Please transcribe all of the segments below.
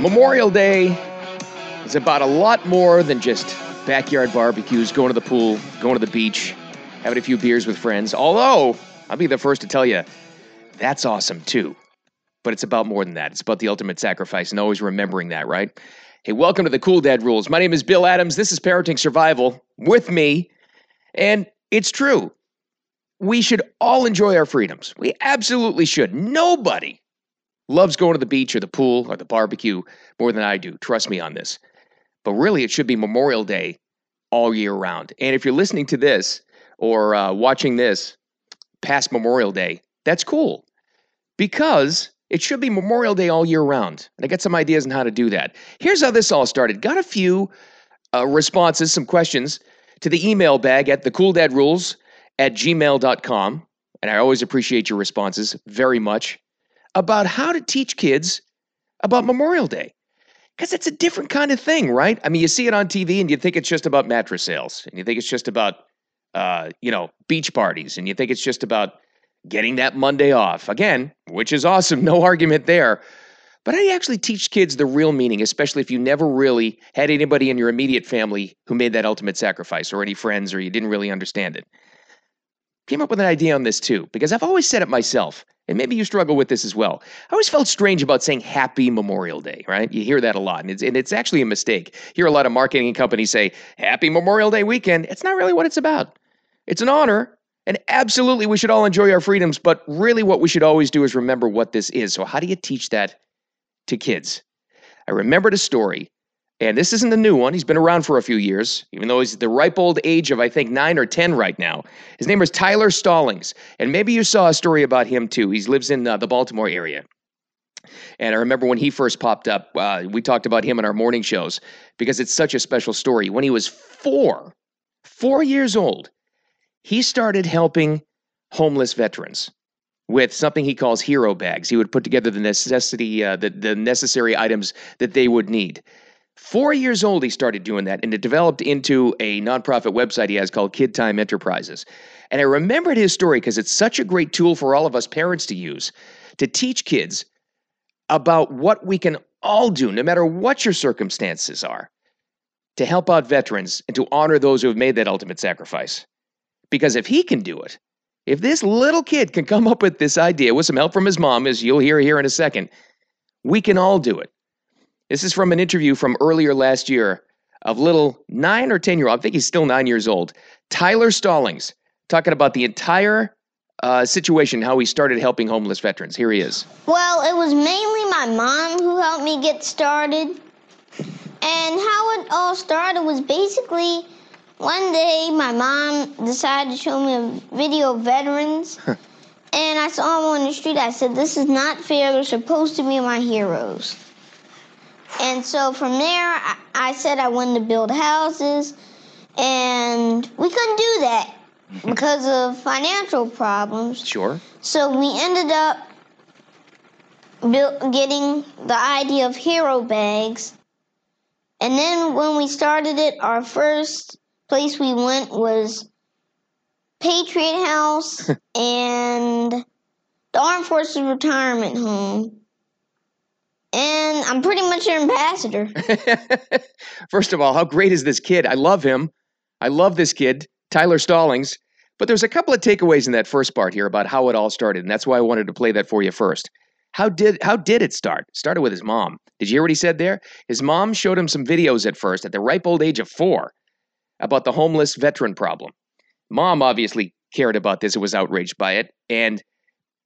Memorial Day is about a lot more than just backyard barbecues, going to the pool, going to the beach, having a few beers with friends. Although, I'll be the first to tell you, that's awesome too. But it's about more than that. It's about the ultimate sacrifice and always remembering that, right? Hey, welcome to the Cool Dad Rules. My name is Bill Adams. This is Parenting Survival with me. And it's true. We should all enjoy our freedoms. We absolutely should. Nobody loves going to the beach or the pool or the barbecue more than I do. Trust me on this. But really, it should be Memorial Day all year round. And if you're listening to this or uh, watching this past Memorial Day, that's cool because it should be Memorial Day all year round. And I got some ideas on how to do that. Here's how this all started. Got a few uh, responses, some questions to the email bag at thecooldadrules at gmail.com. And I always appreciate your responses very much about how to teach kids about Memorial Day. Because it's a different kind of thing, right? I mean, you see it on TV and you think it's just about mattress sales, and you think it's just about, uh, you know, beach parties, and you think it's just about getting that Monday off. Again, which is awesome, no argument there. But I actually teach kids the real meaning, especially if you never really had anybody in your immediate family who made that ultimate sacrifice, or any friends, or you didn't really understand it. Came up with an idea on this too, because I've always said it myself and maybe you struggle with this as well. I always felt strange about saying Happy Memorial Day, right? You hear that a lot, and it's, and it's actually a mistake. You hear a lot of marketing companies say Happy Memorial Day weekend. It's not really what it's about. It's an honor, and absolutely we should all enjoy our freedoms, but really what we should always do is remember what this is. So, how do you teach that to kids? I remembered a story and this isn't a new one. He's been around for a few years, even though he's the ripe old age of, I think, nine or 10 right now. His name is Tyler Stallings. And maybe you saw a story about him too. He lives in uh, the Baltimore area. And I remember when he first popped up, uh, we talked about him in our morning shows because it's such a special story. When he was four, four years old, he started helping homeless veterans with something he calls hero bags. He would put together the necessity, uh, the, the necessary items that they would need. Four years old, he started doing that, and it developed into a nonprofit website he has called Kid Time Enterprises. And I remembered his story because it's such a great tool for all of us parents to use to teach kids about what we can all do, no matter what your circumstances are, to help out veterans and to honor those who have made that ultimate sacrifice. Because if he can do it, if this little kid can come up with this idea with some help from his mom, as you'll hear here in a second, we can all do it. This is from an interview from earlier last year of little nine or 10 year old, I think he's still nine years old, Tyler Stallings, talking about the entire uh, situation, how he started helping homeless veterans. Here he is. Well, it was mainly my mom who helped me get started. And how it all started was basically one day my mom decided to show me a video of veterans. and I saw them on the street. I said, This is not fair. They're supposed to be my heroes. And so from there, I, I said I wanted to build houses, and we couldn't do that mm-hmm. because of financial problems. Sure. So we ended up build, getting the idea of hero bags. And then when we started it, our first place we went was Patriot House and the Armed Forces Retirement Home. And I'm pretty much your ambassador. First of all, how great is this kid? I love him. I love this kid, Tyler Stallings. But there's a couple of takeaways in that first part here about how it all started, and that's why I wanted to play that for you first. How did how did it start? It started with his mom. Did you hear what he said there? His mom showed him some videos at first, at the ripe old age of four, about the homeless veteran problem. Mom obviously cared about this and was outraged by it, and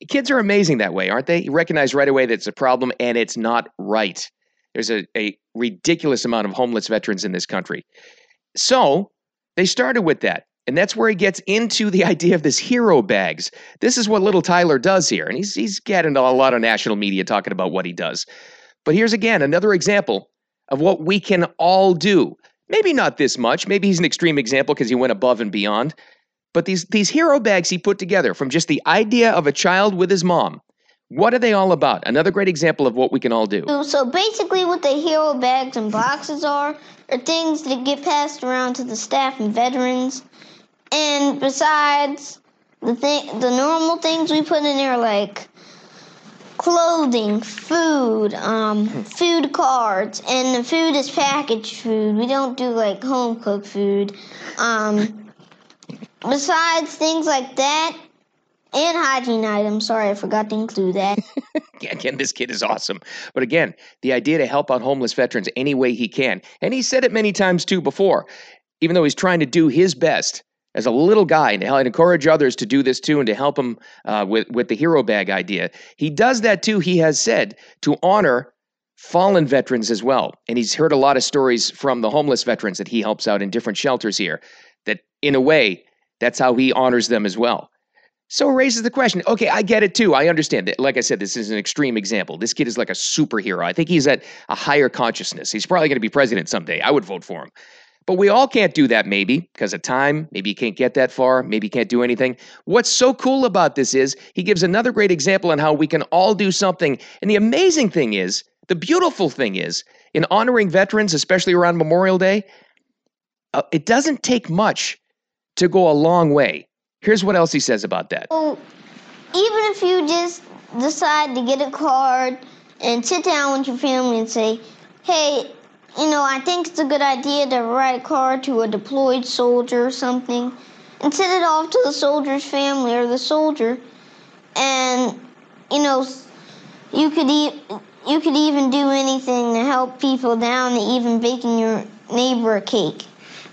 kids are amazing that way, aren't they? You recognize right away that it's a problem and it's not right. There's a, a ridiculous amount of homeless veterans in this country. So they started with that. And that's where he gets into the idea of this hero bags. This is what little Tyler does here. And he's, he's getting a lot of national media talking about what he does. But here's again another example of what we can all do. Maybe not this much. Maybe he's an extreme example because he went above and beyond. But these these hero bags he put together from just the idea of a child with his mom. What are they all about? Another great example of what we can all do. So basically, what the hero bags and boxes are are things that get passed around to the staff and veterans. And besides the thing, the normal things we put in there, like clothing, food, um, food cards, and the food is packaged food. We don't do like home cooked food. Um, besides things like that, and hygiene items. Sorry, I forgot to include that. again, this kid is awesome. But again, the idea to help out homeless veterans any way he can. And he said it many times too before, even though he's trying to do his best as a little guy and encourage others to do this too and to help him uh, with, with the hero bag idea. He does that too, he has said, to honor fallen veterans as well. And he's heard a lot of stories from the homeless veterans that he helps out in different shelters here, that in a way, that's how he honors them as well. So it raises the question okay, I get it too. I understand that. Like I said, this is an extreme example. This kid is like a superhero. I think he's at a higher consciousness. He's probably going to be president someday. I would vote for him. But we all can't do that, maybe, because of time. Maybe you can't get that far. Maybe you can't do anything. What's so cool about this is he gives another great example on how we can all do something. And the amazing thing is, the beautiful thing is, in honoring veterans, especially around Memorial Day, uh, it doesn't take much to go a long way. Here's what else he says about that. Well, even if you just decide to get a card and sit down with your family and say, hey, you know, I think it's a good idea to write a card to a deployed soldier or something and send it off to the soldier's family or the soldier. And, you know, you could, you could even do anything to help people down even baking your neighbor a cake.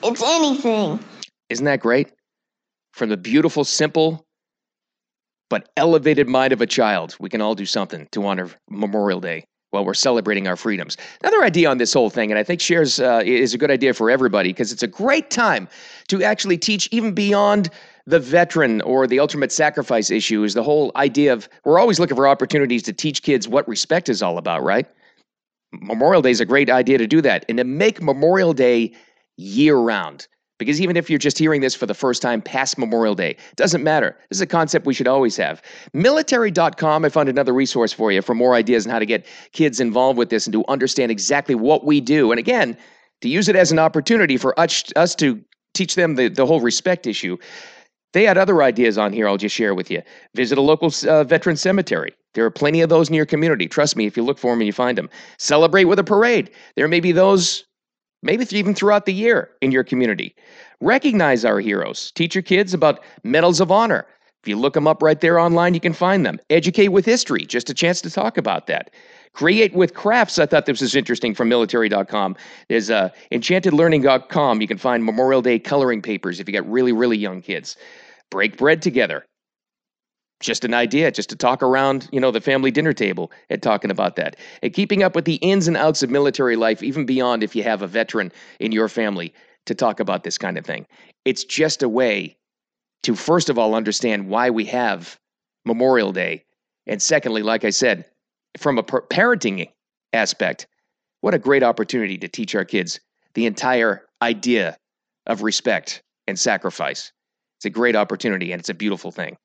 It's anything. Isn't that great? from the beautiful, simple, but elevated mind of a child, we can all do something to honor Memorial Day while we're celebrating our freedoms. Another idea on this whole thing, and I think shares uh, is a good idea for everybody because it's a great time to actually teach even beyond the veteran or the ultimate sacrifice issue. Is the whole idea of we're always looking for opportunities to teach kids what respect is all about, right? Memorial Day is a great idea to do that and to make Memorial Day year round. Because even if you're just hearing this for the first time past Memorial Day, doesn't matter. This is a concept we should always have. Military.com, I found another resource for you for more ideas on how to get kids involved with this and to understand exactly what we do. And again, to use it as an opportunity for us, us to teach them the, the whole respect issue. They had other ideas on here I'll just share with you. Visit a local uh, veteran cemetery. There are plenty of those in your community. Trust me, if you look for them and you find them. Celebrate with a parade. There may be those maybe even throughout the year in your community. Recognize our heroes. Teach your kids about medals of honor. If you look them up right there online, you can find them. Educate with history, just a chance to talk about that. Create with crafts. I thought this was interesting from military.com. There's uh, enchantedlearning.com. You can find Memorial Day coloring papers if you got really, really young kids. Break bread together just an idea just to talk around you know the family dinner table and talking about that. And keeping up with the ins and outs of military life even beyond if you have a veteran in your family to talk about this kind of thing. It's just a way to first of all understand why we have memorial day. And secondly like i said from a parenting aspect what a great opportunity to teach our kids the entire idea of respect and sacrifice. It's a great opportunity and it's a beautiful thing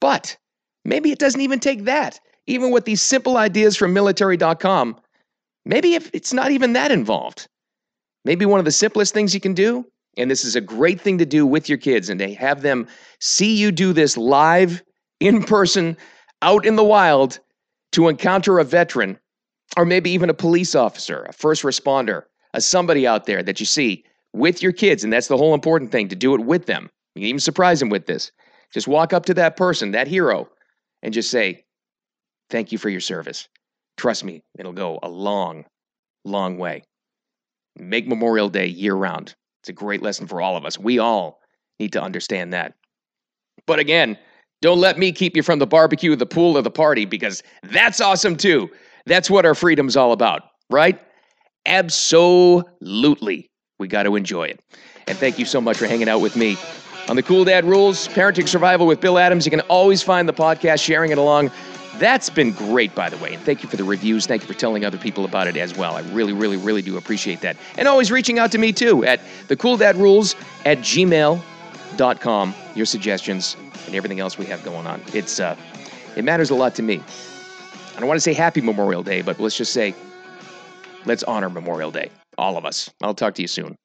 but maybe it doesn't even take that. Even with these simple ideas from military.com, maybe if it's not even that involved. Maybe one of the simplest things you can do, and this is a great thing to do with your kids, and to have them see you do this live, in person, out in the wild to encounter a veteran, or maybe even a police officer, a first responder, a somebody out there that you see with your kids. And that's the whole important thing to do it with them. You can even surprise them with this. Just walk up to that person, that hero, and just say, Thank you for your service. Trust me, it'll go a long, long way. Make Memorial Day year round. It's a great lesson for all of us. We all need to understand that. But again, don't let me keep you from the barbecue, the pool, or the party because that's awesome too. That's what our freedom's all about, right? Absolutely. We got to enjoy it. And thank you so much for hanging out with me on the Cool Dad Rules, Parenting Survival with Bill Adams. You can always find the podcast, sharing it along. That's been great, by the way. And thank you for the reviews. Thank you for telling other people about it as well. I really, really, really do appreciate that. And always reaching out to me too at the Cool Dad Rules at gmail.com. Your suggestions and everything else we have going on. It's uh, it matters a lot to me. I don't want to say happy Memorial Day, but let's just say let's honor Memorial Day. All of us. I'll talk to you soon.